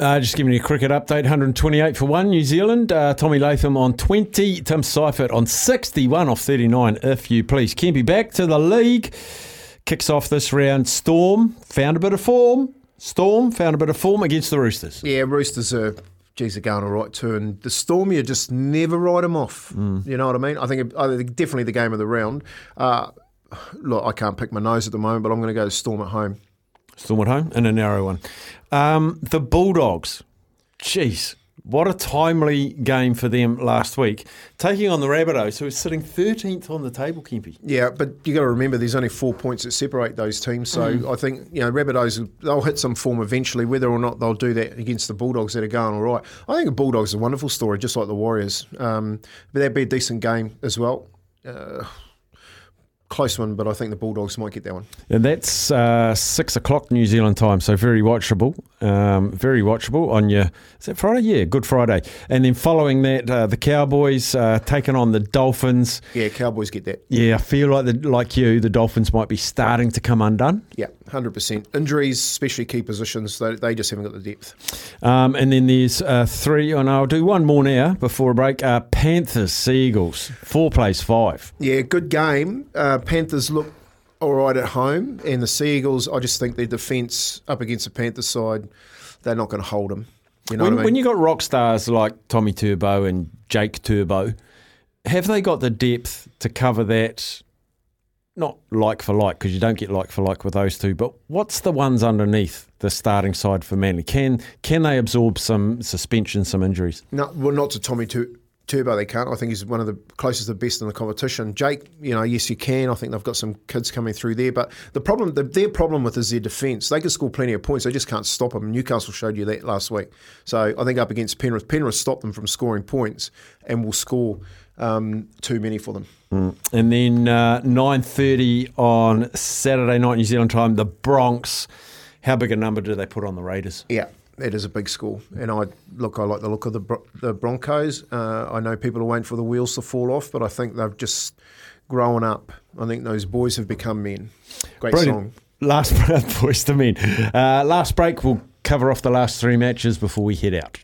Uh, just giving you a cricket update 128 for one, New Zealand. Uh, Tommy Latham on 20, Tim Seifert on 61 off 39, if you please. Kempy back to the league. Kicks off this round. Storm found a bit of form. Storm found a bit of form against the Roosters. Yeah, Roosters are, geez, are going all right too. And the Storm, you just never write them off. You know what I mean? I think, I think definitely the game of the round. Uh, look, I can't pick my nose at the moment, but I'm going to go to Storm at home. Storm at home and a narrow one. Um, the Bulldogs. Jeez, what a timely game for them last week. Taking on the Rabbitohs, who are sitting 13th on the table, Kempy. Yeah, but you got to remember there's only four points that separate those teams. So I think you know Rabbitohs they'll hit some form eventually. Whether or not they'll do that against the Bulldogs that are going all right, I think the Bulldogs is a wonderful story, just like the Warriors. Um, but that'd be a decent game as well. Uh, close one, but I think the Bulldogs might get that one. And that's uh, six o'clock New Zealand time, so very watchable. Um, very watchable on your is that Friday? Yeah, Good Friday. And then following that, uh, the Cowboys uh, taking on the Dolphins. Yeah, Cowboys get that. Yeah, I feel like the, like you, the Dolphins might be starting to come undone. Yeah, hundred percent. Injuries, especially key positions, they, they just haven't got the depth. Um, and then there's uh, three, and I'll do one more now before a break. Uh, Panthers, Seagulls, four plays five. Yeah, good game. Panthers look all right at home, and the Seagulls. I just think their defence up against the Panthers side, they're not going to hold them. You know When, I mean? when you got rock stars like Tommy Turbo and Jake Turbo, have they got the depth to cover that? Not like for like, because you don't get like for like with those two. But what's the ones underneath the starting side for Manly? Can can they absorb some suspension, some injuries? No, well, not to Tommy Tur- Turbo. They can't. I think he's one of the closest to the best in the competition. Jake, you know, yes, you can. I think they've got some kids coming through there. But the problem, the, their problem with is their defence. They can score plenty of points. They just can't stop them. Newcastle showed you that last week. So I think up against Penrith, Penrith stopped them from scoring points and will score um, too many for them. And then uh, nine thirty on Saturday night New Zealand time, the Broncos. How big a number do they put on the Raiders? Yeah, it is a big school, and I look. I like the look of the the Broncos. Uh, I know people are waiting for the wheels to fall off, but I think they've just grown up. I think those boys have become men. Great Brilliant. song. Last Boyz II Men. Uh, last break. We'll cover off the last three matches before we head out.